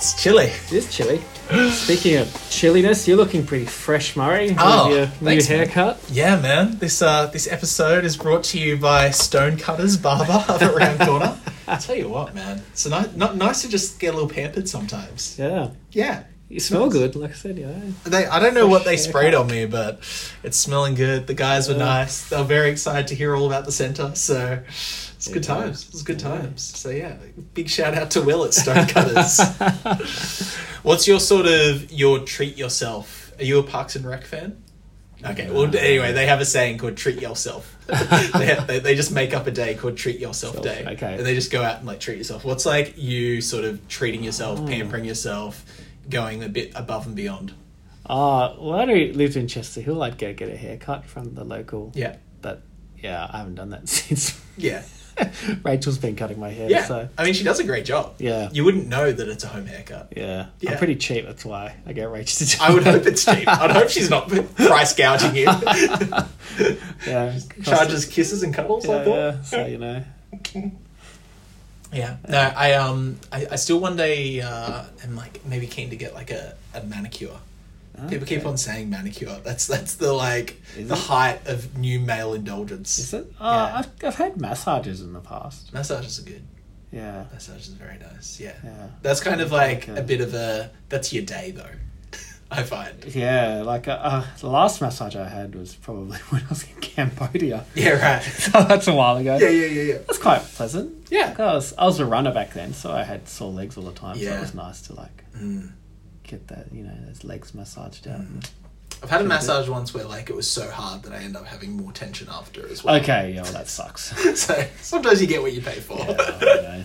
it's chilly. It is chilly. Speaking of chilliness, you're looking pretty fresh, Murray. Oh, with your thanks, new man. haircut. Yeah, man. This uh, this episode is brought to you by Stonecutters Barber up at Round Corner. I tell you what, man. It's ni- not nice to just get a little pampered sometimes. Yeah, Yeah. You smell Nice. good. Like I said, yeah. They, I don't know what they Fresh sprayed on me, but it's smelling good. The guys were Yeah. nice. They were very excited to hear all about the centre. So it's good Yeah. times. It's good Yeah. times. So yeah, big shout out to Will at Stonecutters. What's your sort of your treat yourself? Are you a Parks and Rec fan? Okay. Well, anyway, they have a saying called "treat yourself." they, have, they they just make up a day called "treat yourself Self, day," okay. and they just go out and like treat yourself. What's like you sort of treating yourself, Oh. pampering yourself, going a bit above and beyond? Uh, well, I lived in Chester Hill, I'd go get a haircut from the local. Yeah. But yeah, I haven't done that since. Yeah. Rachel's been cutting my hair. Yeah. So I mean, she does a great job. yeah, You wouldn't know that it's a home haircut. yeah, Yeah. I'm pretty cheap. That's why I get Rachel to do. I would hope it's cheap. I'd hope she's not price gouging you. Yeah, Charges kisses and cuddles, I thought. yeah, so you know. Yeah. No, I um I, I still one day uh am like maybe keen to get like a, a manicure. People keep on saying manicure. That's that's the like Is the it? height of new male indulgence. Is it? Yeah. Uh, I've, I've had massages in the past. Massages are good. Yeah, Massages are very nice. Yeah. yeah. That's kind of like Okay. a bit of a that's your day though. I find. Yeah, like uh, uh, the last massage I had was probably when I was in Cambodia. Yeah, right. So that's a while ago. Yeah, yeah, yeah, yeah. That's quite pleasant. Yeah. I was, I was a runner back then, so I had sore legs all the time. yeah. So it was nice to like Mm. get that, you know, those legs massaged out. I've had a massage once where like it was so hard that I end up having more tension after as well. Okay, yeah, well that sucks. So sometimes you get what you pay for. Yeah.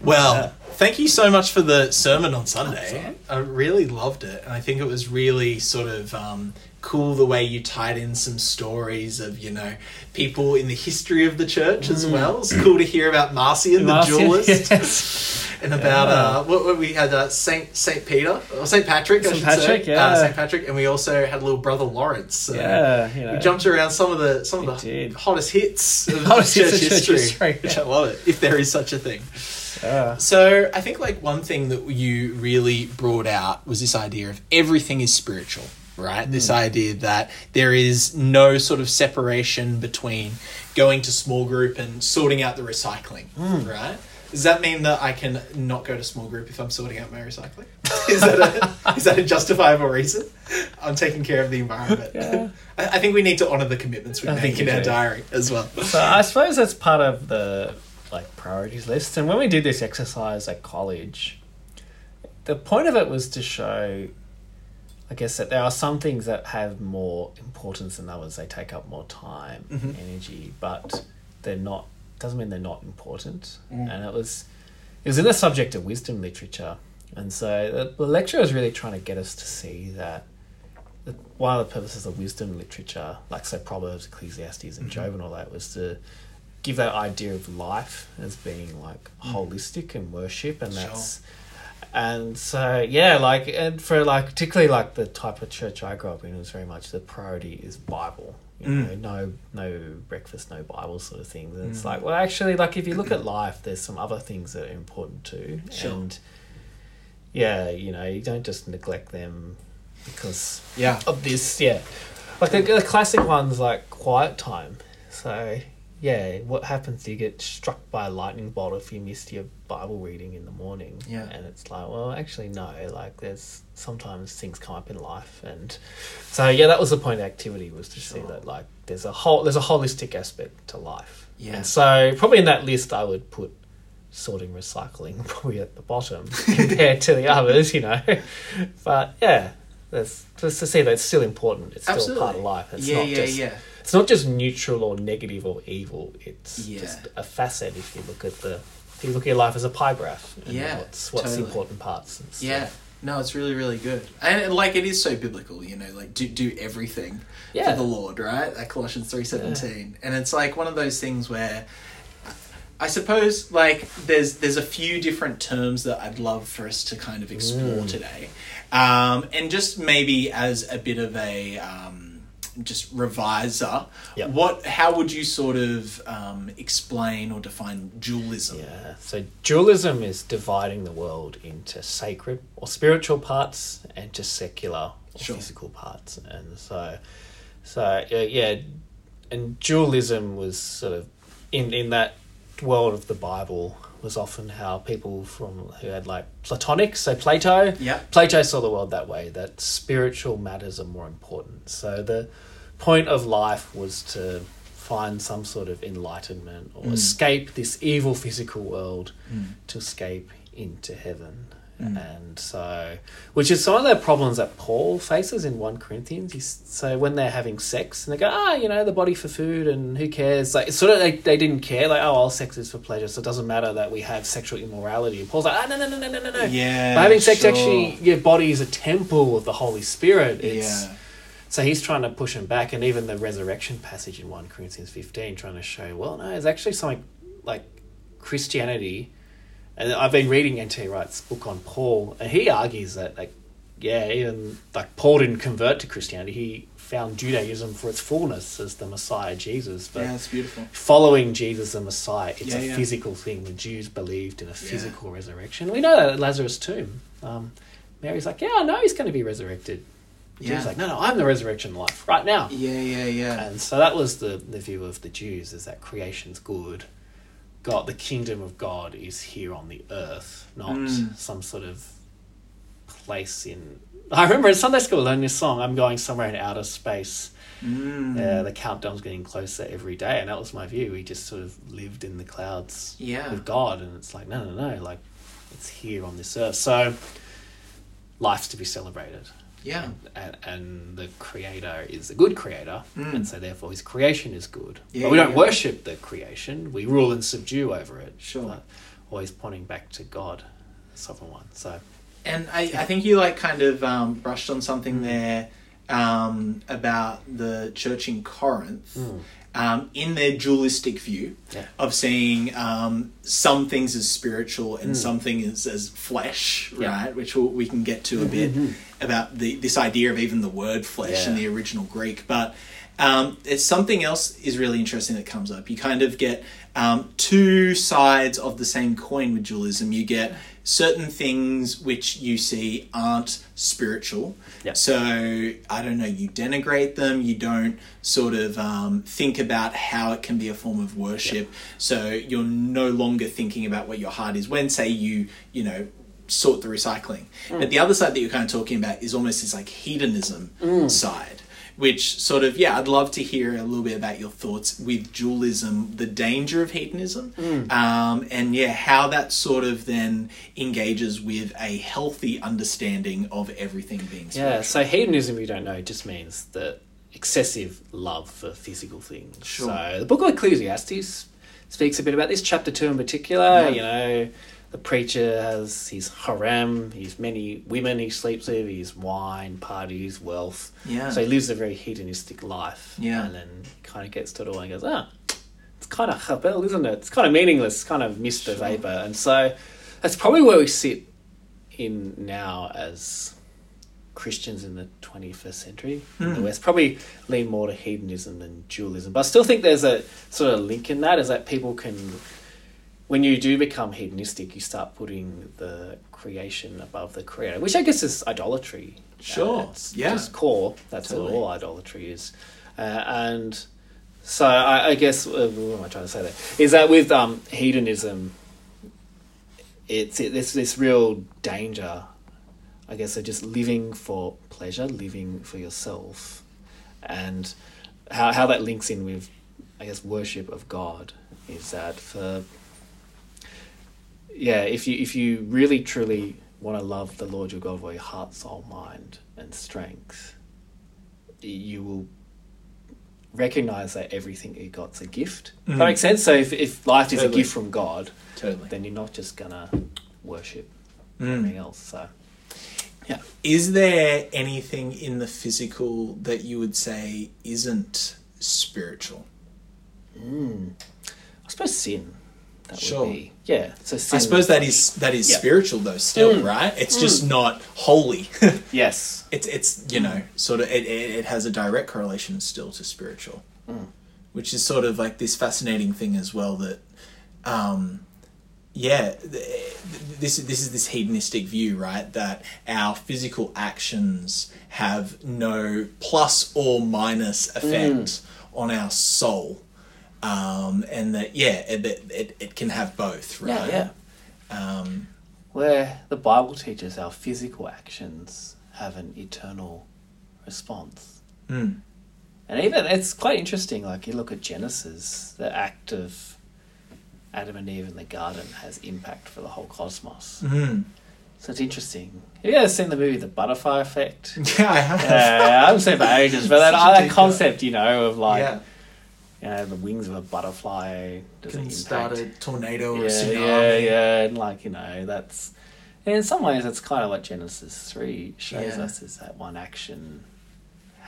Well, Yeah. thank you so much for the sermon on Sunday. I really loved it, and I think it was really sort of um, cool the way you tied in some stories of you know people in the history of the church as well. It's cool to hear about Marcion, the Mm. Duelist, yes. and about Yeah. uh, what, what we had uh, Saint Saint Peter or Saint Patrick, I Saint should Patrick, say, yeah. uh, Saint Patrick, and we also had little brother Lawrence. So Yeah, you know. we jumped around some of the some of the hottest hits of Hottest church hits of church history, history, which yeah. I love it. If there is such a thing. Yeah. So I think like one thing that you really brought out was this idea of everything is spiritual, right? This hmm. idea that there is no sort of separation between going to small group and sorting out the recycling, hmm. right? Does that mean that I can not go to small group if I'm sorting out my recycling? is that a is that a justifiable reason? I'm taking care of the environment. Yeah. I, I think we need to honour the commitments we I make in our do. diary as well. So I suppose that's part of the like priorities lists. And when we did this exercise at college, the point of it was to show, I guess, that there are some things that have more importance than others. They take up more time, Mhm. energy, but they're not. Doesn't mean they're not important. Mm. And it was, it was in the subject of wisdom literature, and so the, the lecturer was really trying to get us to see that one of the purposes of wisdom literature, like say Proverbs, Ecclesiastes, and Job, and all that, was to give that idea of life as being like holistic and worship, and Sure. that's and so yeah, like and for like particularly like the type of church I grew up in, it was very much the priority is Bible. You Mm. know, no no breakfast, no Bible sort of thing. And it's like well, actually, like if you look at life, there's some other things that are important too, Sure. and yeah, you know, you don't just neglect them because Yeah. of this, yeah. Like the, the classic ones like quiet time. So yeah, what happens? If you get struck by a lightning bolt if you missed your Bible reading in the morning. Yeah. And it's like, well, actually, no. Like, there's sometimes things come up in life, and so yeah, that was the point of activity was to see that like there's a whole there's a holistic aspect to life. Yeah. And so probably in that list, I would put sorting recycling probably at the bottom compared to the others, you know. But yeah, there's just to see that it's still important. It's still Absolutely. part of life. It's yeah, not yeah, just yeah. It's not just neutral or negative or evil. It's Yeah. just a facet if you look at the if you look at your life as a pie graph. Yeah, what's what's totally. important parts. And stuff. Yeah. No, it's really, really good. And, like it is so biblical, you know, like do do everything Yeah. for the Lord, right? That Colossians three seventeen. And it's like one of those things where I suppose like there's there's a few different terms that I'd love for us to kind of explore Mm. today, um, and just maybe as a bit of a um, just reviser, Yep. what how would you sort of um, explain or define dualism? Yeah. So dualism is dividing the world into sacred or spiritual parts and to secular or Sure. physical parts, and so, so uh, yeah, and dualism was sort of in in that world of the Bible was often how people from who had like Platonic, so Plato, Yep. Plato saw the world that way that spiritual matters are more important. So the point of life was to find some sort of enlightenment or mm. escape this evil physical world mm. to escape into heaven. And so, which is some of the problems that Paul faces in 1 Corinthians. He's, so when they're having sex and they go, ah, you know, the body for food and who cares? Like, it's sort of, they, they didn't care. Like, oh, well, sex is for pleasure, so it doesn't matter that we have sexual immorality. And Paul's like, ah, no, no, no, no, no, no, no. Yeah, By having sex, sure. actually, your body is a temple of the Holy Spirit. It's, Yeah. so he's trying to push him back, and even the resurrection passage in 1 Corinthians 15 trying to show, well, no, it's actually something like Christianity. And I've been reading N.T. Wright's book on Paul, and he argues that, like, yeah, even like Paul didn't convert to Christianity, he found Judaism for its fullness as the Messiah Jesus. But Yeah, that's beautiful. following Jesus the Messiah, it's Yeah, a yeah. physical thing. The Jews believed in a physical resurrection. We know that at Lazarus' tomb. Um, Mary's like, yeah, I know he's going to be resurrected. The Yeah. Jews like, no, no, I'm the resurrection life right now. Yeah, yeah, yeah. And so that was the, the view of the Jews is that creation's good. God, the kingdom of God is here on the earth, not Mm. some sort of place in. I remember in Sunday school learning this song, I'm going somewhere in outer space. Mm. Uh, the countdown's getting closer every day, and that was my view. We just sort of lived in the clouds Yeah. with God, and it's like, no, no, no, like it's here on this earth. So life's to be celebrated yeah. and, and the creator is a good creator Mm. and so therefore his creation is good Yeah, but we don't yeah. worship the creation we rule and subdue over it Sure. always pointing back to god the sovereign one so And I, I think you like kind of um, brushed on something Mm. there um, about the church in Corinth Mm. Um, in their dualistic view Yeah. of seeing um, some things as spiritual and some things as flesh, Mm. Yeah. Mm-hmm, right? Which we'll, we can get to a bit about the this idea of even the word flesh in the original Greek, but. Um, it's something else is really interesting that comes up. You kind of get um, two sides of the same coin with dualism. You get certain things which you see aren't spiritual. Yeah. So I don't know. You denigrate them. You don't sort of um, think about how it can be a form of worship. So you're no longer thinking about what your heart is. When say you you know sort the recycling, but the other side that you're kind of talking about is almost this like hedonism side which sort of yeah i'd love to hear a little bit about your thoughts with dualism the danger of hedonism um, and yeah how that sort of then engages with a healthy understanding of everything being spiritual. yeah so hedonism you don't know just means the excessive love for physical things Sure. so the book of ecclesiastes speaks a bit about this chapter 2 in particular Yeah. you know the preacher has his harem, his many women he sleeps with, his wine, parties, wealth. Yeah. So he lives a very hedonistic life. Yeah. And then kind of gets to it all and goes, ah, it's kind of hevel, isn't it? It's kind of meaningless, kind of mist of vapor. And so that's probably where we sit in now as Christians in the 21st century in the West. Probably lean more to hedonism than dualism. But I still think there's a sort of link in that, is that people can when you do become hedonistic, you start putting the creation above the creator, which I guess is idolatry. Sure, Uh, it's yeah. just core. That's Totally. all idolatry is. Uh, and so I, I guess, uh, what am I trying to say there? Is that with um, hedonism, it's it, there's this real danger, I guess, of just living for pleasure, living for yourself, and how how that links in with, I guess, worship of God is that for yeah, if you if you really truly want to love the Lord your God with your heart, soul, mind, and strength, you will recognize that everything you got's a gift. Does That makes sense. So if if life is a gift from God, totally then you're not just gonna worship Mm. anything else. So yeah, is there anything in the physical that you would say isn't spiritual I suppose sin. That Sure. would be yeah. So I suppose that is that is Yeah. spiritual though still, Mm. right? It's just not holy. yes. it's it's you know sort of it, it, it has a direct correlation still to spiritual which is sort of like this fascinating thing as well that um yeah th- this this is this hedonistic view right that our physical actions have no plus or minus effect on our soul um and that yeah it, it, it, can have both right Yeah, yeah. um Where the Bible teaches our physical actions have an eternal response. mm, And even it's quite interesting, like you look at Genesis, the act of Adam and Eve in the garden has impact for the whole cosmos. mhm. So it's interesting. Have you ever seen the movie The Butterfly Effect? yeah i have Yeah, I haven't seen it for ages, but that, that concept, you know, of like, yeah you know, the wings of a butterfly does can start a tornado or a tsunami. yeah, yeah, and like you know, that's in some ways that's kind of what Genesis three shows Yeah. us is that one action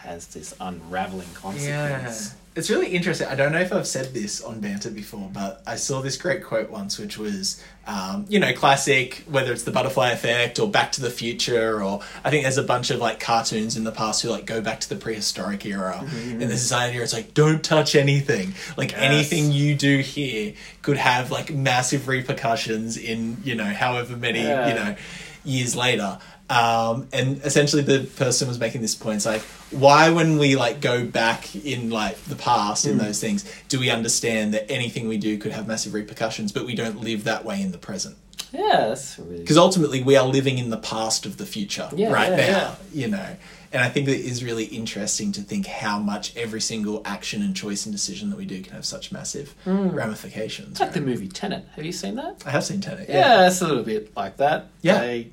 has this unraveling consequence. Yeah. consequence. It's really interesting. I don't know if I've said this on Banter before, but I saw this great quote once, which was, um, you know, classic, whether it's the butterfly effect or Back to the Future, or I think there's a bunch of like cartoons in the past who like go back to the prehistoric era. And there's this idea it's like, don't touch anything. Like Yes. anything you do here could have like massive repercussions in, you know, however many, Yeah. you know, years later. Um, and essentially the person was making this point. It's like, why when we like go back in like the past in those things, do we understand that anything we do could have massive repercussions, but we don't live that way in the present? Yeah, that's really Because ultimately we are living in the past of the future Yeah, right yeah, now, yeah. you know. And I think that it is really interesting to think how much every single action and choice and decision that we do can have such massive ramifications. It's like the movie Tenet. Have you seen that? I have seen Tenet. Yeah, it's a little bit like that. Yeah. They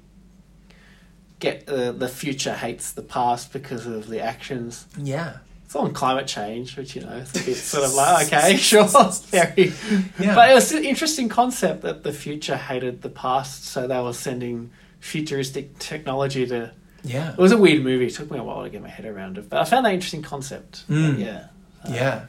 get uh, the future hates the past because of the actions. Yeah. It's on climate change, which you know, it's a bit sort of like okay, sure, very. Yeah. But it was an interesting concept that the future hated the past, so they were sending futuristic technology to. Yeah. It was a weird movie. It took me a while to get my head around it, but I found that interesting concept. Mm. Yeah, Yeah.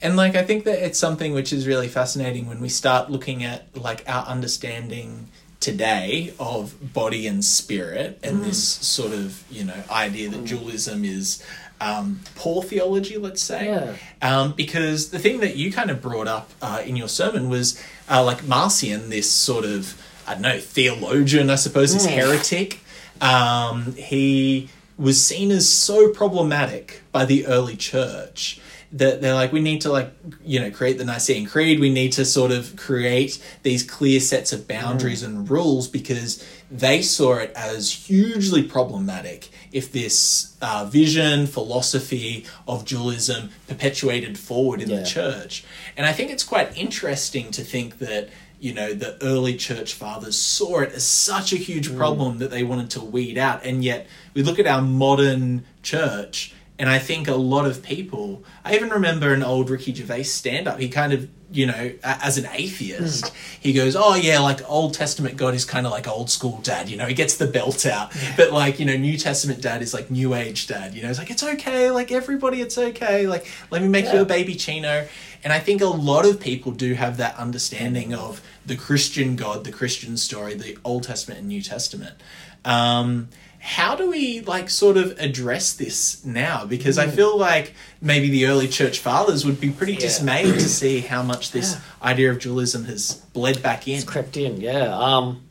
And like I think that it's something which is really fascinating when we start looking at like our understanding today of body and spirit and this sort of, you know, idea that dualism is um, poor theology, let's say. Yeah. Um, because the thing that you kind of brought up uh, in your sermon was uh, like Marcion, this sort of, I don't know, theologian, I suppose, is Mm. heretic. Um, he was seen as so problematic by the early church that they're like, we need to like, you know, create the Nicene Creed. We need to sort of create these clear sets of boundaries and rules because they saw it as hugely problematic if this uh, vision, philosophy of dualism perpetuated forward in Yeah. the church. And I think it's quite interesting to think that you know the early church fathers saw it as such a huge problem that they wanted to weed out and yet we look at our modern church and I think a lot of people I even remember an old Ricky Gervais stand up he kind of you know as an atheist he goes oh yeah like Old Testament God is kind of like old school dad you know he gets the belt out. But like you know New Testament dad is like new age dad you know it's like it's okay like everybody it's okay like let me make you a baby chino. And I think a lot of people do have that understanding of the Christian God, the Christian story, the Old Testament and New Testament. Um, how do we like sort of address this now? Because I feel like maybe the early church fathers would be pretty Yeah. dismayed to see how much this idea of dualism has bled back in. it's crept in. Yeah. Um.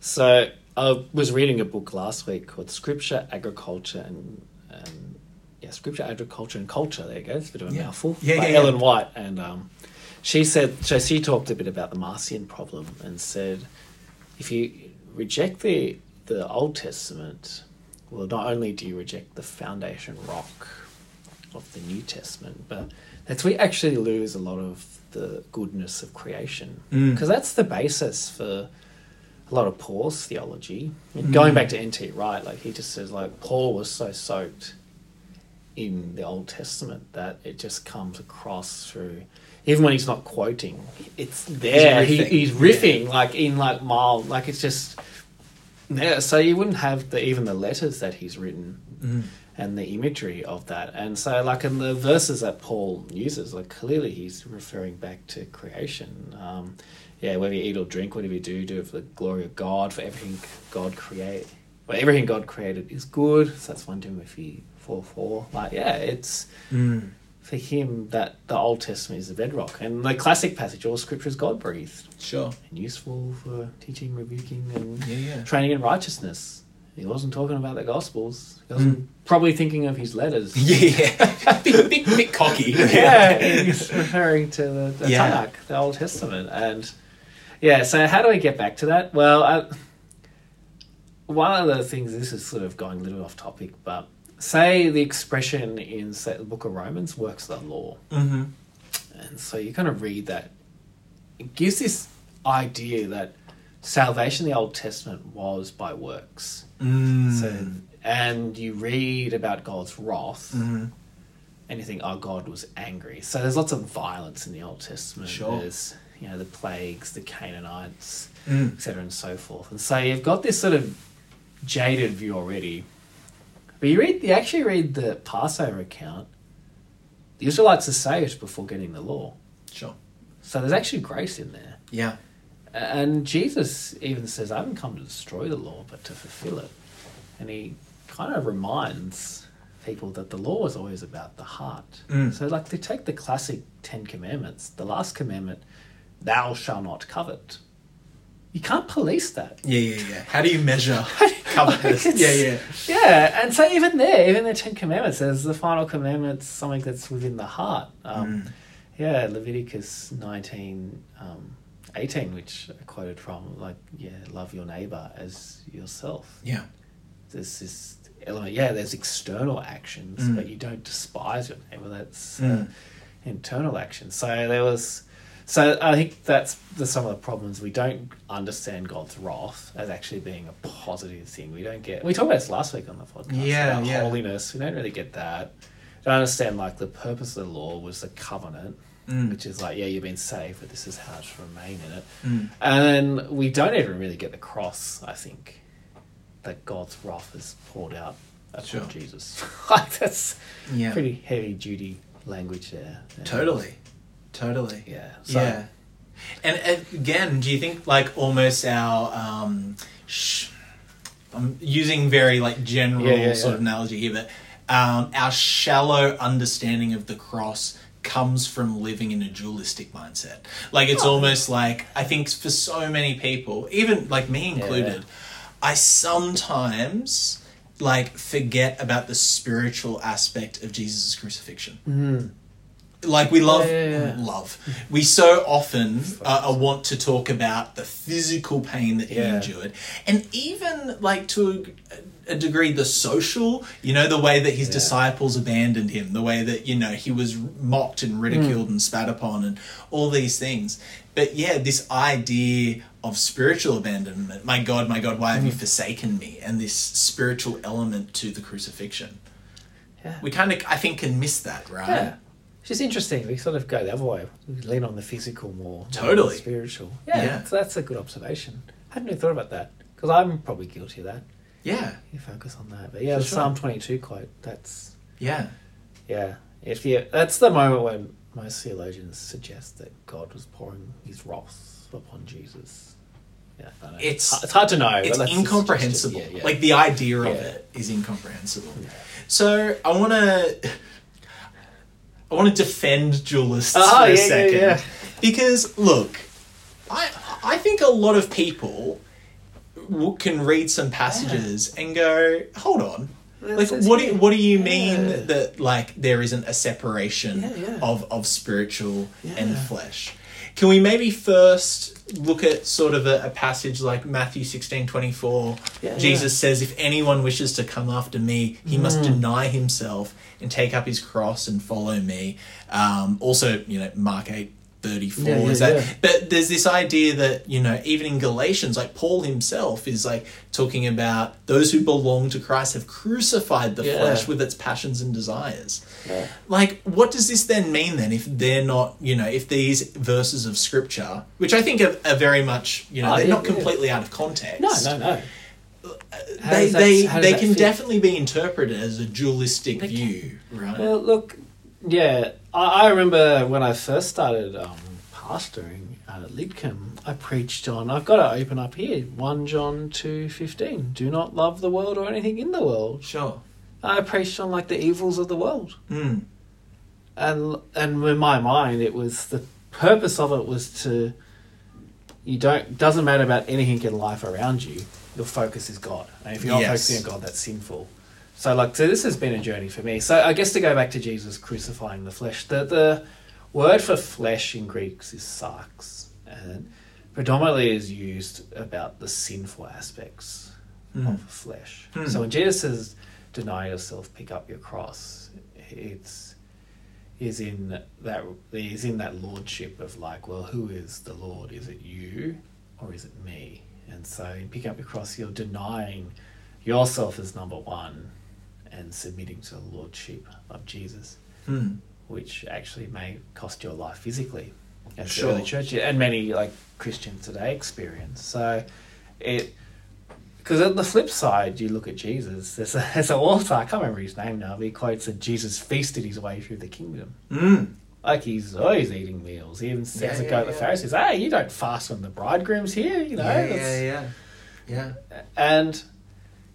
So I was reading a book last week called Scripture, Agriculture, and um, yeah, Scripture, Agriculture, and Culture. There you go. It's a bit of a Yeah. mouthful. Yeah, by yeah, yeah. Ellen White, and um, she said so. She talked a bit about the Marcion problem and said if you reject the the Old Testament, well, not only do you reject the foundation rock of the New Testament, but that's we actually lose a lot of the goodness of creation Mm. because that's the basis for a lot of Paul's theology. And going back to N.T. Wright, like he just says, like Paul was so soaked in the Old Testament that it just comes across through. Even when he's not quoting, it's there. He, riffing. he's riffing like in like mild, like it's just Yeah, so you wouldn't have the even the letters that he's written and the imagery of that. And so like in the verses that Paul uses, like clearly he's referring back to creation. Um, yeah, whether you eat or drink, whatever you do, do it for the glory of God, for everything God create well, everything God created is good. So that's one Timothy four four. Like yeah, it's for him that the Old Testament is the bedrock. And the classic passage, all scripture is God breathed Sure. and useful for teaching, rebuking, and Yeah, yeah. training in righteousness. He wasn't talking about the Gospels. He wasn't mm. probably thinking of his letters. Yeah, yeah. bit, bit, bit cocky. yeah, he's referring to the, the Yeah. Tanakh, the Old Testament, and yeah. So how do I get back to that? Well, I, one of the things this is sort of going a little off topic, but say the expression in say, the Book of Romans works the law, Mm-hmm. and so you kind of read that. It gives this idea that salvation in the Old Testament was by works. Mm. So, and you read about God's wrath, Mm-hmm. and you think, oh, God was angry. So there's lots of violence in the Old Testament. Sure. There's, you know, the plagues, the Canaanites, Mm. etc., and so forth. And so you've got this sort of jaded view already. But you read, you actually read the Passover account. The Israelites are saved before getting the law. Sure. So there's actually grace in there. Yeah. And Jesus even says, I haven't come to destroy the law, but to fulfill it. And he kind of reminds people that the law is always about the heart. Mm. So, like, they take the classic Ten Commandments, the last commandment, thou shalt not covet. You can't police that. Yeah, yeah, yeah. How do you measure covetousness? Like, yeah, yeah. Yeah, and so even there, even the Ten Commandments, there's the final commandment's something that's within the heart. Um, Mm. Yeah, Leviticus 19, um, 18, which I quoted from, like, yeah, love your neighbor as yourself. Yeah. There's this element, yeah, there's external actions, Mm. but you don't despise your neighbor. That's uh, Mm. internal action. So there was, so I think that's the, some of the problems. We don't understand God's wrath as actually being a positive thing. We don't get. We talked about this last week on the podcast. Yeah, about yeah. holiness. We don't really get that. Don't understand like the purpose of the law was the covenant, Mm. which is like yeah, you've been saved, but this is how to remain in it. Mm. And then we don't even really get the cross. I think that God's wrath is poured out upon Sure. Jesus. like that's Yeah. pretty heavy duty language there. And- Totally. Totally. Yeah. So, yeah. And again, do you think like almost our um, sh- I'm using very like general Yeah, yeah, sort yeah. of analogy here, but um, our shallow understanding of the cross comes from living in a dualistic mindset. Like it's Oh. almost like I think for so many people, even like me included, I sometimes like forget about the spiritual aspect of Jesus' crucifixion like we love Yeah, yeah, yeah. love we so often uh, want to talk about the physical pain that he endured and even like to a, a degree the social you know the way that his Yeah. disciples abandoned him the way that you know he was mocked and ridiculed Hmm. and spat upon and all these things but yeah this idea of spiritual abandonment my god my god why have Hmm. you forsaken me and this spiritual element to the crucifixion Yeah. we kind of i think can miss that right Which is interesting. We sort of go the other way. We lean on the physical more. Totally. spiritual. Yeah, Yeah. So that's a good observation. I hadn't really thought about that. Because I'm probably guilty of that. yeah You focus on that. But yeah, the sure. Psalm 22 quote, that's, yeah yeah. If you, That's the moment when most theologians suggest that God was pouring his wrath upon Jesus. Yeah, It's- it's hard to know. it's incomprehensible. Yeah, yeah. Like the idea of it is incomprehensible. So I want to, I want to defend dualists Oh, for a yeah, yeah, second yeah. because look, I I think a lot of people can read some passages and go, hold on. Like what do it. what do you mean that like there isn't a separation of of spiritual and flesh? Can we maybe first look at sort of a, a passage like Matthew sixteen twenty four? Yeah, Jesus says, "If anyone wishes to come after me, he Mm. must deny himself and take up his cross and follow me." Um, also, you know, Mark eight. 34 Yeah, yeah, is that yeah. but there's this idea that you know even in galatians like paul himself is like talking about those who belong to christ have crucified the flesh with its passions and desires like what does this then mean then if they're not you know if these verses of scripture which i think are, are very much you know Oh, they're not completely out of context No, no, no. Uh, how they that- they they can fit? definitely be interpreted as a dualistic They can. view, right? Well, look, yeah, I, I remember when I first started um, pastoring at Lidcombe, I preached on. I've got to open up here. One John two fifteen. Do not love the world or anything in the world. sure. I preached on like the evils of the world, Mm. and and in my mind, it was the purpose of it was to. You don't doesn't matter about anything in life around you. Your focus is God, and if you're not Yes. focusing on God, that's sinful. So like so this has been a journey for me. So I guess to go back to Jesus crucifying the flesh, the the word for flesh in Greeks is sarx, and predominantly is used about the sinful aspects Mm. of flesh. Hmm. So when Jesus says deny yourself, pick up your cross, it's is in that is in that lordship of like, well, who is the Lord? Is it you or is it me? And so in pick up your cross, you're denying yourself as number one and submitting to the lordship of Jesus, Mm. which actually may cost your life physically, as Sure. the early church and many like Christians today experience. So it because on the flip side, you look at Jesus. There's a, there's an author I can't remember his name now. But he quotes that Jesus feasted his way through the kingdom. Mm. Like he's always eating meals. He even says Yeah, to yeah, go to the. Pharisees, "Hey, you don't fast when the bridegroom's here," you know. yeah, yeah, yeah, yeah. and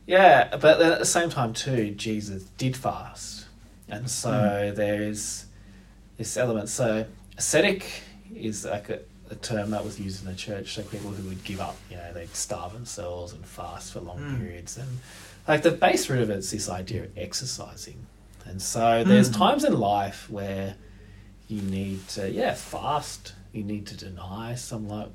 yeah, but then at the same time too, Jesus did fast, and so Hmm. there's this element. So ascetic is like a, a term that was used in the church. So people who would give up, you know, they'd starve themselves and fast for long Mm. periods, and like the base root of it's this idea of exercising. And so there's Mm. times in life where you need to, yeah, fast. You need to deny some like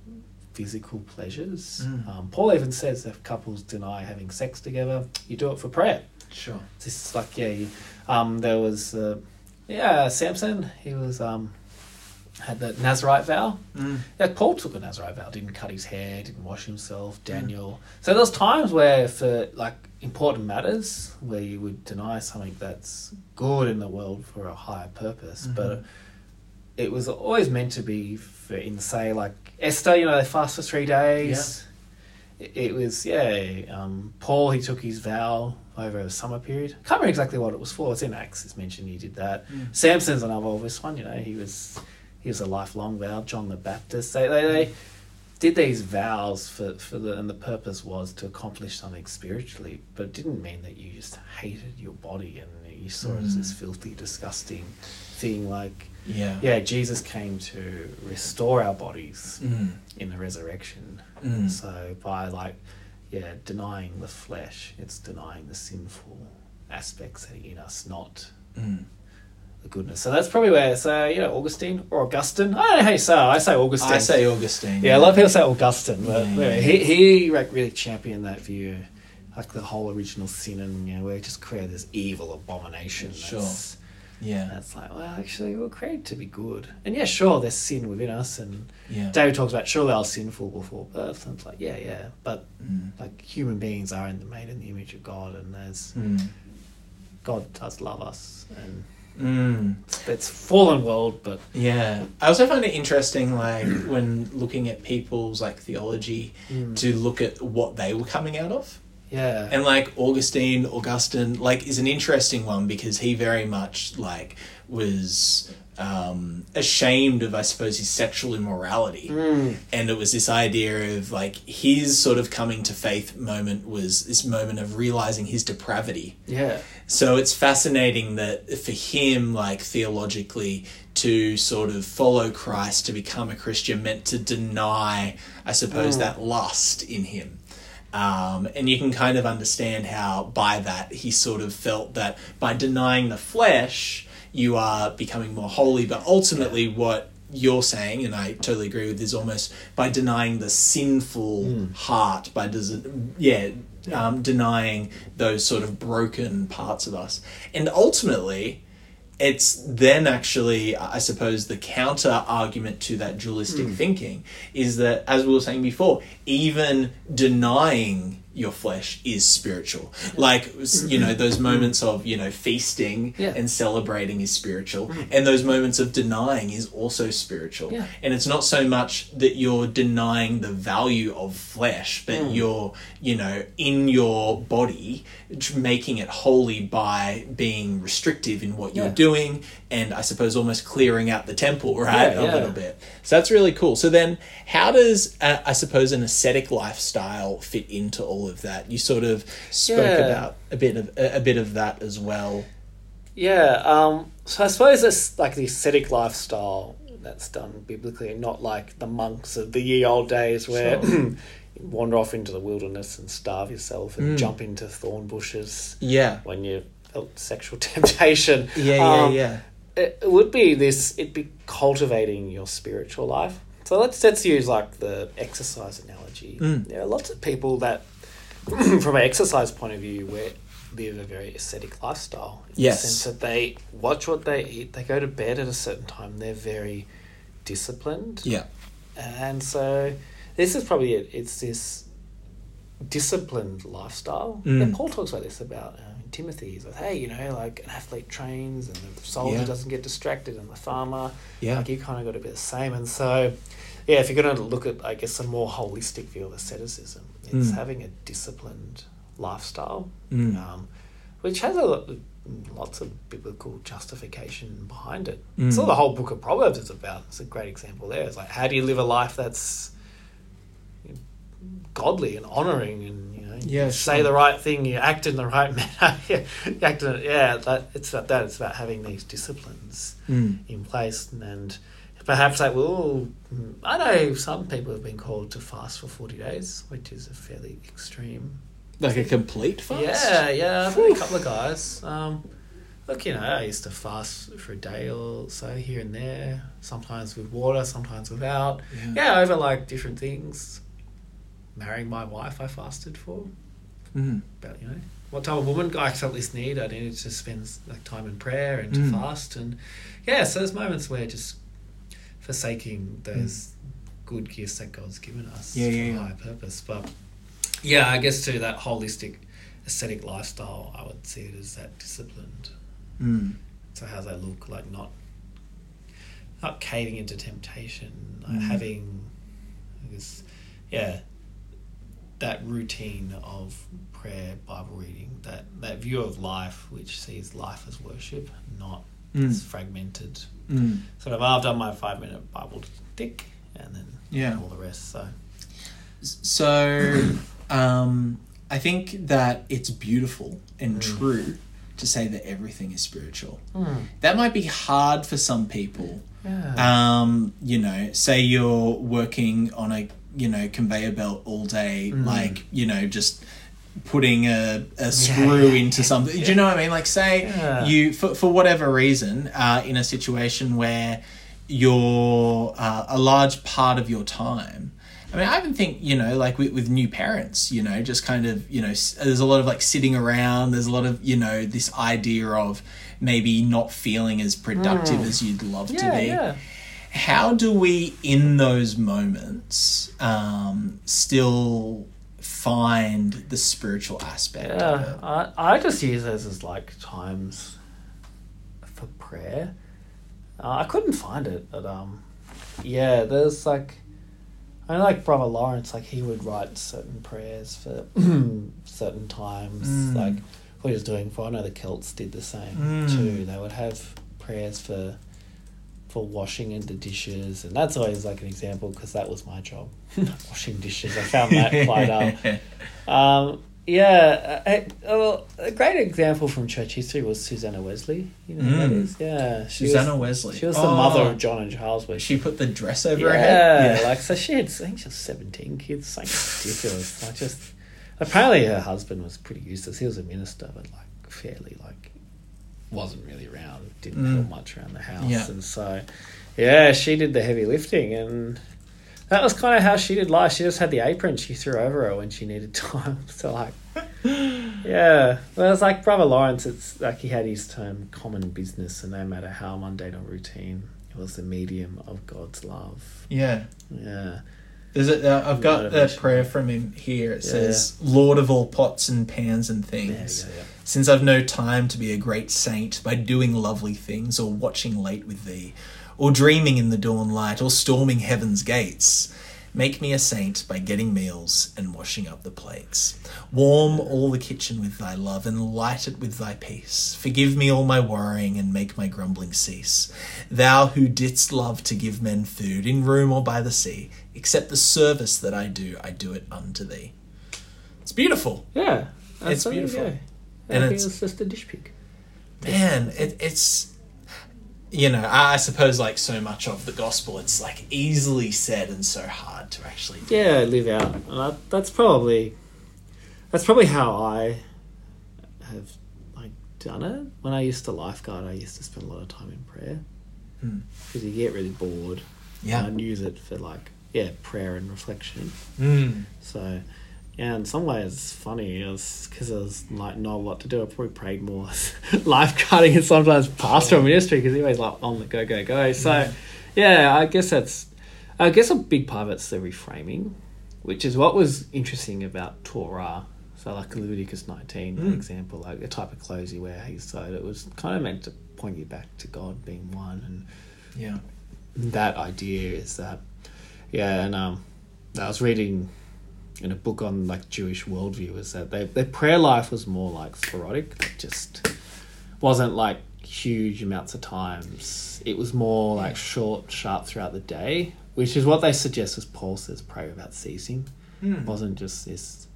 physical pleasures. Mm. Um, Paul even says if couples deny having sex together, you do it for prayer. Sure. It's just like yeah, you, um, there was uh, yeah Samson. He was um, had the Nazarite vow. Mm. Yeah, Paul took a Nazarite vow. Didn't cut his hair. Didn't wash himself. Daniel. So there's times where for like important matters where you would deny something that's good in the world for a higher purpose, but it was always meant to be for in say like Esther. You know, they fast for three days. It, it was yeah. Um, Paul he took his vow over a summer period. Can't remember exactly what it was for. It's in Acts. It's mentioned he did that. Mm. Samson's another obvious one. You know, he was he was a lifelong vow. John the Baptist. They they, they did these vows for for the and the purpose was to accomplish something spiritually, but it didn't mean that you just hated your body and you saw it as this filthy, disgusting thing. Like Yeah. yeah, Jesus came to restore our bodies Mm. in the resurrection. Mm. So by like, yeah, denying the flesh, it's denying the sinful aspects that are in us, not Mm. the goodness. So that's probably where. So you know, Augustine or Augustine. I don't know how you say. It. I say Augustine. I say Augustine. Yeah, a lot of people say Augustine, but Yeah, yeah. he he like, really championed that view, like the whole original sin, and you know, we just created this evil abomination. Sure. That's, Yeah. that's like, well, actually, we we're created to be good, and yeah, sure, there's sin within us, and Yeah. David talks about surely I was sinful before birth, and it's like, yeah, yeah, but Mm. like human beings are in the made in the image of God, and there's Mm. God does love us, and Mm. it's, it's fallen world, but Yeah. I also find it interesting, like, when looking at people's, like, theology, Mm. to look at what they were coming out of. Yeah, And, like, Augustine, Augustine, like, is an interesting one because he very much, like, was um, ashamed of, I suppose, his sexual immorality. Mm. and it was this idea of like his sort of coming to faith moment was this moment of realizing his depravity. Yeah, so it's fascinating that for him like theologically to sort of follow christ to become a christian meant to deny i suppose that lust in him um, and you can kind of understand how by that he sort of felt that by denying the flesh you are becoming more holy. But ultimately what you're saying and i totally agree with is almost by denying the sinful heart by does yeah um, denying those sort of broken parts of us. And ultimately it's then actually i suppose the counter argument to that dualistic hmm. thinking is that as we were saying before even denying your flesh is spiritual. Like, you know, those moments of, you know, feasting Yeah. and celebrating is spiritual. And those moments of denying is also spiritual. Yeah. And it's not so much that you're denying the value of flesh, but Mm. you're, you know, in your body, making it holy by being restrictive in what you're doing. And I suppose almost clearing out the temple, right? Yeah, a yeah. little bit. So that's really cool. So then, how does, uh, I suppose, an ascetic lifestyle fit into all of that? You sort of spoke Yeah. about a bit of a, a bit of that as well. Yeah, um, so I suppose it's like the ascetic lifestyle that's done biblically, not like the monks of the ye old days where you wander off into the wilderness and starve yourself and jump into thorn bushes Yeah. when you felt sexual temptation. Yeah, yeah, Um, yeah. It, it would be this. It'd be cultivating your spiritual life. So let's let's use like the exercise analogy. Mm. There are lots of people that, from an exercise point of view, where live a very ascetic lifestyle. In Yes. the sense that they watch what they eat. They go to bed at a certain time. They're very disciplined. Yeah. And so this is probably it. It's this disciplined lifestyle. Mm. Yeah, Paul talks about this about uh, in Timothy. He's like, hey, you know, like an athlete trains and the soldier Yeah. doesn't get distracted and the farmer. Yeah. Like you kind of got to be the same. And so, yeah, if you're going to look at, I guess, a more holistic view of asceticism, it's Mm. having a disciplined lifestyle, Mm. um, which has a lot, lots of biblical justification behind it. Mm. So the whole book of Proverbs is about. It's a great example there. It's like how do you live a life that's godly and honoring, and you know, you say the right thing, you act in the right manner. yeah, you act in, yeah, that it's about that. It's about having these disciplines Mm. in place, and perhaps like, well, I know some people have been called to fast for forty days, which is a fairly extreme Like a complete fast. yeah, yeah. I've a couple of guys. Um, look, you know, I used to fast for a day or so here and there. Sometimes with water, sometimes without. Yeah. Yeah, over like different things. Marrying my wife, I fasted for. Mm. About you know what type of woman I felt this need. I needed to spend like time in prayer and to Mm. fast, and yeah. So there's moments where just forsaking those good gifts that God's given us Mm. Yeah, for yeah, a yeah. higher purpose, but yeah, I guess to that holistic ascetic lifestyle, I would see it as that disciplined. Mm. So how's that look like? Not not caving into temptation, like Mm. having this, yeah, that routine of prayer, Bible reading, that that view of life which sees life as worship, not Mm. as fragmented. Mm. Sort of, I've done my five minute Bible tick, and then Yeah. all the rest. So So, um, I think that it's beautiful and Mm. true to say that everything is spiritual. That might be hard for some people. yeah. Um, you know, say you're working on a you know conveyor belt all day, Mm. like you know just putting a, a screw into something. Do you know what I mean? Like, say Yeah. you for for whatever reason, uh, in a situation where you're uh, a large part of your time. I mean, I even think you know, like with, with new parents, you know, just kind of you know, there's a lot of like sitting around. There's a lot of you know this idea of maybe not feeling as productive as you'd love to be yeah. How do we in those moments um, still find the spiritual aspect Yeah, I, I just use those as like times for prayer. Uh, I couldn't find it, but um, yeah, there's like, I know like Brother Lawrence, like he would write certain prayers for certain times, Mm. like what he was doing for. I know the Celts did the same Mm. too. They would have prayers for for washing and the dishes, and that's always like an example because that was my job, washing dishes. I found that quite um, um, yeah, a, a, well, a great example from church history was Susanna Wesley. You know who that Mm. is? Yeah, she Susanna was, Wesley. She was the Oh. mother of John and Charles Wesley. she put the dress over yeah, her head Yeah, like so she had. I think she was seventeen kids. Something ridiculous. Like just apparently her husband was pretty useless. He was a minister, but like fairly like wasn't really around. Didn't Mm. help much around the house, Yeah. and so yeah, she did the heavy lifting and. That was kind of how she did life. She just had the apron she threw over her when she needed time. So like, yeah. Well, it's like Brother Lawrence. It's like he had his term "common business," and no matter how mundane or routine, it was the medium of God's love. yeah Yeah. There's a, uh, I've got a prayer from him here. It Yeah. says, "Lord of all pots and pans and things." Yeah, yeah, yeah. Since I've no time to be a great saint by doing lovely things, or watching late with thee, or dreaming in the dawn light, or storming heaven's gates, make me a saint by getting meals and washing up the plates. Warm all the kitchen with thy love, and light it with thy peace. Forgive me all my worrying, and make my grumbling cease. Thou who didst love to give men food, in room or by the sea, accept the service that I do, I do it unto thee. It's beautiful. Yeah, It's beautiful. And I think it's- it's just a dish pic. man it, it's you know I, I suppose like so much of the gospel it's like easily said and so hard to actually do Yeah, live out. And I, that's probably that's probably how I have like done it. When I used to lifeguard, I used to spend a lot of time in prayer Hmm. because you get really bored. yeah and I'd use it for like yeah prayer and reflection. mm. So yeah, in some ways it's funny. Was because there was like not a lot to do. I probably prayed more lifeguarding and sometimes pastoral ministry because he always like on the go go go. So yeah, I guess that's I guess a big part of it's the reframing, which is what was interesting about Torah. So like Leviticus nineteen, an Mm. example, like the type of clothes you wear, he said it was kind of meant to point you back to God being one and yeah that idea is that yeah and um i was reading in a book on like jewish worldview is that they, their prayer life was more like sporadic it just wasn't like huge amounts of times it was more like short sharp throughout the day which is what they suggest as paul says pray without ceasing Mm. it wasn't just this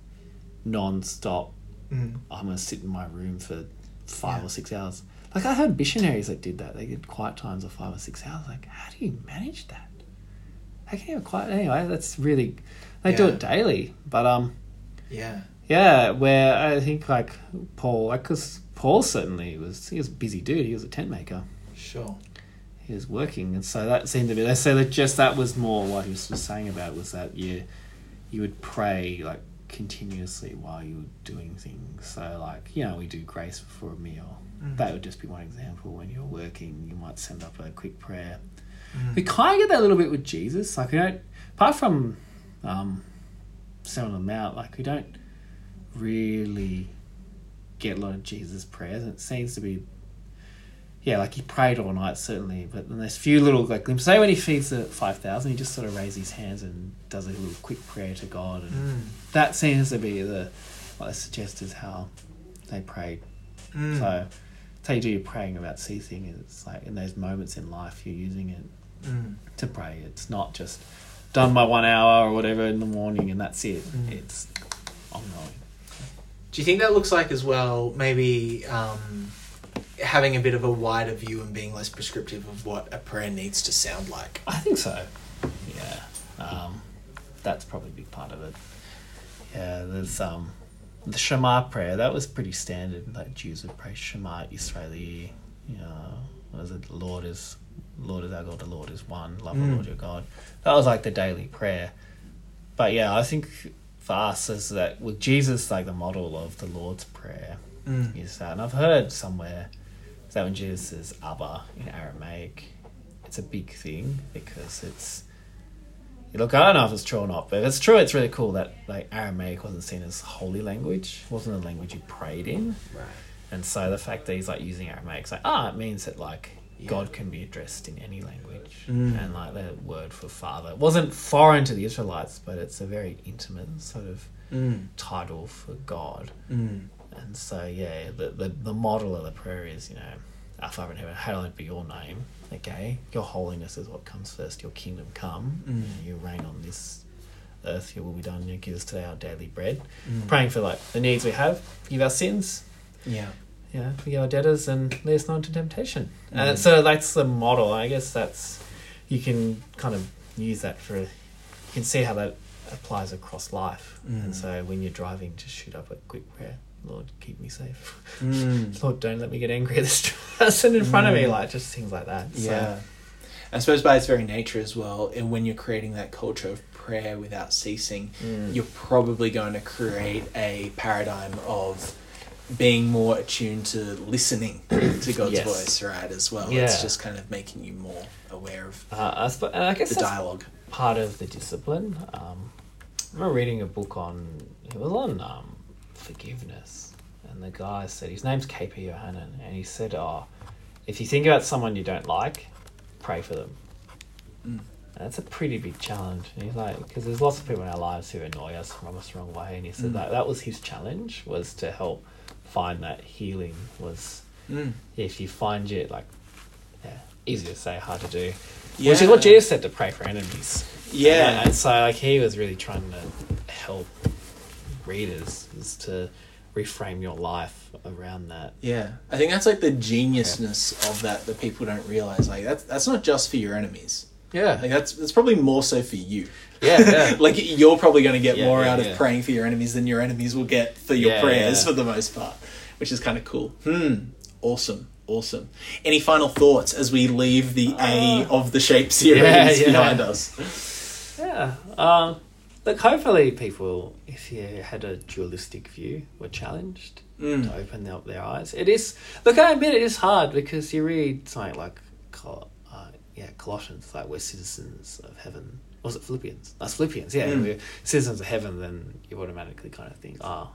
non-stop Mm. I'm gonna sit in my room for five Yeah. or six hours. Like I heard missionaries that did that. They did quiet times of five or six hours. Like, how do you manage that? How can you have quiet? Anyway, that's really they do it daily. But um, yeah yeah, where I think like Paul, like because Paul certainly was he was a busy dude. He was a tent maker. sure He was working, and so that seemed to be. They say that just that was more what he was saying about was that you you would pray like continuously while you were doing things. So like you know we do grace before a meal. Mm. That would just be one example. When you're working, you might send up a quick prayer. Mm. We kind of get that a little bit with Jesus. Like we don't, apart from um, Sermon on the Mount, like we don't really get a lot of Jesus prayers. It seems to be, yeah, like he prayed all night certainly, but then there's few little like glimpses. Say when he feeds the five thousand, he just sort of raises his hands and does a little quick prayer to God, and Mm. that seems to be the what they suggest is how they prayed. Mm. So that's how you do your praying about ceasing. It's like in those moments in life you're using it Mm. to pray. It's not just done my one hour or whatever in the morning and that's it. Mm. It's ongoing. Do you think that looks like as well maybe um, having a bit of a wider view and being less prescriptive of what a prayer needs to sound like? I think so. Yeah. Um, that's probably a big part of it. Yeah, there's um, the Shema prayer. That was pretty standard. Like Jews would pray Shema Israeli. You know, what is it? Lord is Lord is our God. The Lord is one. Love the Mm. Lord your God. That was like the daily prayer. But yeah, I think for us is that with Jesus, like the model of the Lord's prayer Mm. is that, and I've heard somewhere that when Jesus says Abba in Aramaic, it's a big thing because it's. You look, I don't know if it's true or not, but if it's true, it's really cool that like Aramaic wasn't seen as holy language, it wasn't a language you prayed in, Right. and so the fact that he's like using Aramaic, it's like ah, it means that like Yeah. God can be addressed in any language, Mm. and like the word for father it wasn't foreign to the Israelites, but it's a very intimate sort of Mm. title for God. Mm. And so, yeah, the, the, the model of the prayer is, you know, Our Father in heaven, hallowed be your name. Okay, your holiness is what comes first. Your kingdom come. Mm. You reign on this earth. Your will be done. You give us today our daily bread. Mm. Praying for like the needs we have. Forgive our sins. Yeah. Yeah, forgive our debtors and lead us not into temptation. Mm. And so that's the model. I guess that's you can kind of use that for. You can see how that applies across life. Mm. And so when you're driving, just shoot up a quick prayer. Lord, keep me safe. Mm. Lord, don't let me get angry at this person in front of me. Mm. Like just things like that. So, Yeah. I suppose by its very nature as well, and when you're creating that culture of prayer without ceasing, Mm. you're probably going to create a paradigm of being more attuned to listening to God's Yes. voice, right? As well, Yeah. it's just kind of making you more aware of Uh, I, I guess the dialogue. part of the discipline. Um, I remember reading a book on it was on um, forgiveness, and the guy said his name's KP Yohannan, and he said, "Oh, if you think about someone you don't like, pray for them." Mm. That's a pretty big challenge. And he's like, because there's lots of people in our lives who annoy us, rub us the wrong way, and he said Mm. that that was his challenge was to help find that healing was Mm. if you find it like yeah easy to say hard to do Yeah. which is what jesus said to pray for enemies Yeah. and, and so like he was really trying to help readers is to reframe your life around that Yeah, I think that's like the geniusness of that that people don't realize. Like that's that's not just for your enemies. Yeah Like that's that's probably more so for you. yeah yeah like you're probably going to get Yeah, more yeah, out of praying for your enemies than your enemies will get for your prayers for the most part, which is kind of cool. Hmm. Awesome. Awesome. Any final thoughts as we leave the A of the shape series behind us? yeah um look hopefully people if you had a dualistic view were challenged Mm. to open up their eyes. It is look, I admit it is hard because you read something like, uh, yeah, Colossians, like we're citizens of heaven. Or was it Philippians? That's Philippians. Yeah, Mm. we're citizens of heaven. Then you automatically kind of think, oh,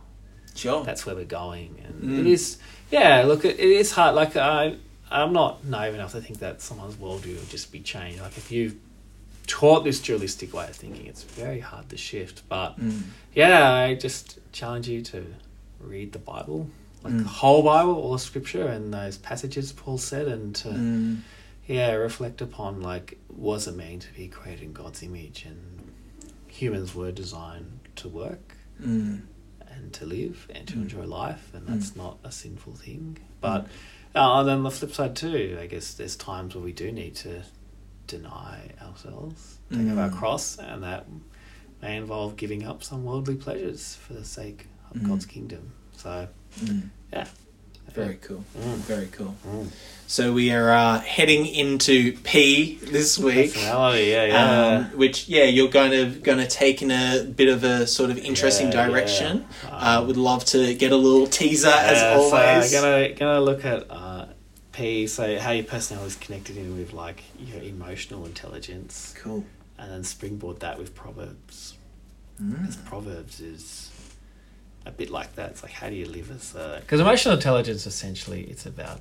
Sure. that's where we're going, and Mm. it is. Yeah, look, it, it is hard. Like I, I'm not naive enough to think that someone's worldview will just be changed. Like if you've taught this dualistic way of thinking, it's very hard to shift. But Mm. yeah, I just challenge you to read the Bible, like the whole Bible, all the scripture, and those passages Paul said, and to Mm. Yeah reflect upon like was it meant to be created in God's image, and humans were designed to work Mm. and to live and to Mm. enjoy life, and that's not a sinful thing. But uh, and then the flip side too, I guess there's times where we do need to deny ourselves, take up our Mm. cross, and that may involve giving up some worldly pleasures for the sake of Mm. God's kingdom. So Mm. yeah, Very cool. Mm. Very cool. Mm. So we are uh, heading into P this week. personality, yeah, yeah. Um, which yeah, you're going to going to take in a bit of a sort of interesting Yeah, direction. yeah. uh, would love to get a little teaser as Yeah, always. So gonna gonna look at uh, P. So how your personality is connected in with like your emotional intelligence, Cool. and then springboard that with Proverbs. Mm. Proverbs is a bit like that. It's like how do you live as a because emotional intelligence essentially it's about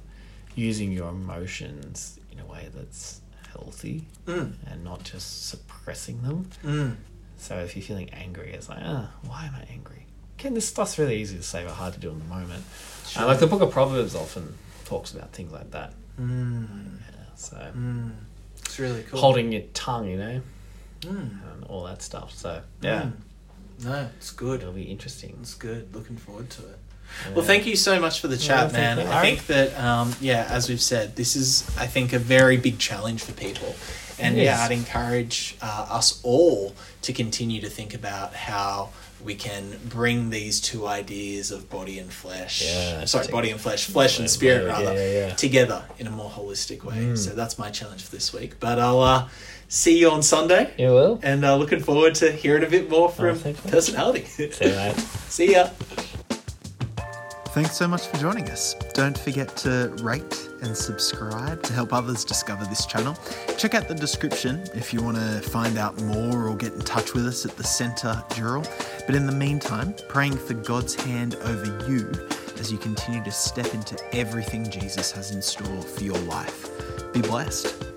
using your emotions in a way that's healthy Mm. and not just suppressing them. Mm. So if you're feeling angry, it's like, ah, why am I angry? Again, this stuff's really easy to say, but hard to do in the moment. Sure. And like the Book of Proverbs often talks about things like that. Mm. Yeah, so Mm. It's really cool. holding your tongue, you know, Mm. and all that stuff. So yeah, Mm. No, it's good. it'll be interesting. It's good. Looking forward to it. Yeah. Well, thank you so much for the chat, thank man. I think that, um, yeah, as we've said, this is, I think, a very big challenge for people. And It yeah. I'd encourage uh, us all to continue to think about how we can bring these two ideas of body and flesh, Yeah, sorry, body and flesh, flesh and spirit, rather, yeah, yeah. together in a more holistic way. Mm. So that's my challenge for this week. But I'll uh, see you on Sunday. You will. And uh, looking forward to hearing a bit more from thanks, mate. personality. See you, mate. see ya. Thanks so much for joining us. Don't forget to rate and subscribe to help others discover this channel. Check out the description if you want to find out more or get in touch with us at the Centre Dural. But in the meantime, praying for God's hand over you as you continue to step into everything Jesus has in store for your life. Be blessed.